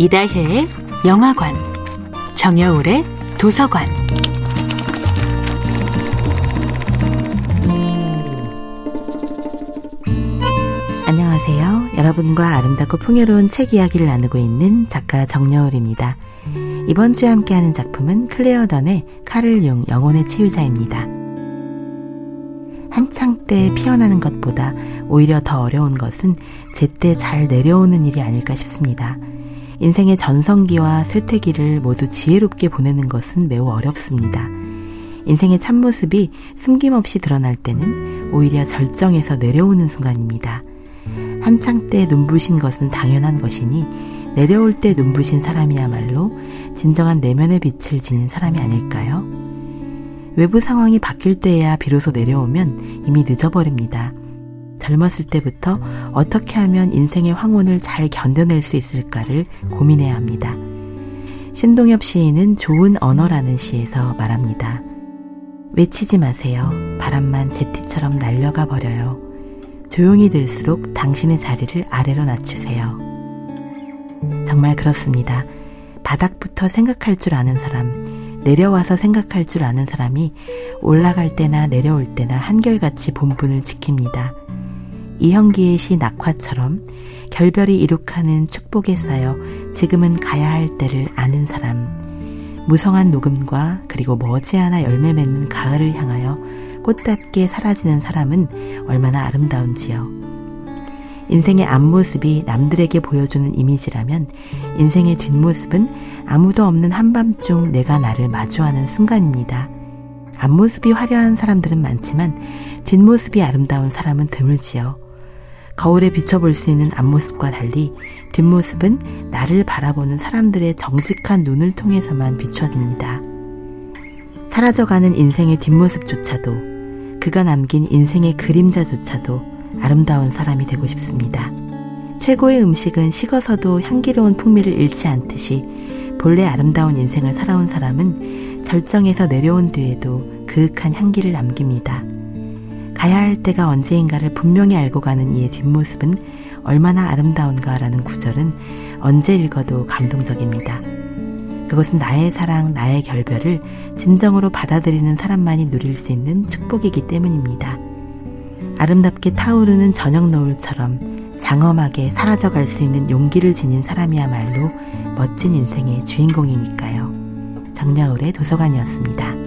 이다혜의 영화관, 정여울의 도서관. 안녕하세요. 여러분과 아름답고 풍요로운 책 이야기를 나누고 있는 작가 정여울입니다. 이번 주에 함께하는 작품은 클레어 던의 카를 융 영혼의 치유자입니다. 한창 때 피어나는 것보다 오히려 더 어려운 것은 제때 잘 내려오는 일이 아닐까 싶습니다. 인생의 전성기와 쇠퇴기를 모두 지혜롭게 보내는 것은 매우 어렵습니다. 인생의 참모습이 숨김없이 드러날 때는 오히려 절정에서 내려오는 순간입니다. 한창 때 눈부신 것은 당연한 것이니 내려올 때 눈부신 사람이야말로 진정한 내면의 빛을 지닌 사람이 아닐까요? 외부 상황이 바뀔 때에야 비로소 내려오면 이미 늦어버립니다. 젊었을 때부터 어떻게 하면 인생의 황혼을 잘 견뎌낼 수 있을까를 고민해야 합니다. 신동엽 시인은 좋은 언어라는 시에서 말합니다. 외치지 마세요. 바람만 제티처럼 날려가 버려요. 조용히 들수록 당신의 자리를 아래로 낮추세요. 정말 그렇습니다. 바닥부터 생각할 줄 아는 사람, 내려와서 생각할 줄 아는 사람이 올라갈 때나 내려올 때나 한결같이 본분을 지킵니다. 이형기의 시 낙화처럼 결별이 이룩하는 축복에 쌓여 지금은 가야 할 때를 아는 사람, 무성한 녹음과 그리고 머지않아 열매 맺는 가을을 향하여 꽃답게 사라지는 사람은 얼마나 아름다운지요. 인생의 앞모습이 남들에게 보여주는 이미지라면 인생의 뒷모습은 아무도 없는 한밤중 내가 나를 마주하는 순간입니다. 앞모습이 화려한 사람들은 많지만 뒷모습이 아름다운 사람은 드물지요. 거울에 비춰볼 수 있는 앞모습과 달리 뒷모습은 나를 바라보는 사람들의 정직한 눈을 통해서만 비춰집니다. 사라져가는 인생의 뒷모습조차도 그가 남긴 인생의 그림자조차도 아름다운 사람이 되고 싶습니다. 최고의 음식은 식어서도 향기로운 풍미를 잃지 않듯이 본래 아름다운 인생을 살아온 사람은 절정에서 내려온 뒤에도 그윽한 향기를 남깁니다. 가야 할 때가 언제인가를 분명히 알고 가는 이의 뒷모습은 얼마나 아름다운가라는 구절은 언제 읽어도 감동적입니다. 그것은 나의 사랑, 나의 결별을 진정으로 받아들이는 사람만이 누릴 수 있는 축복이기 때문입니다. 아름답게 타오르는 저녁 노을처럼 장엄하게 사라져갈 수 있는 용기를 지닌 사람이야말로 멋진 인생의 주인공이니까요. 정여울의 도서관이었습니다.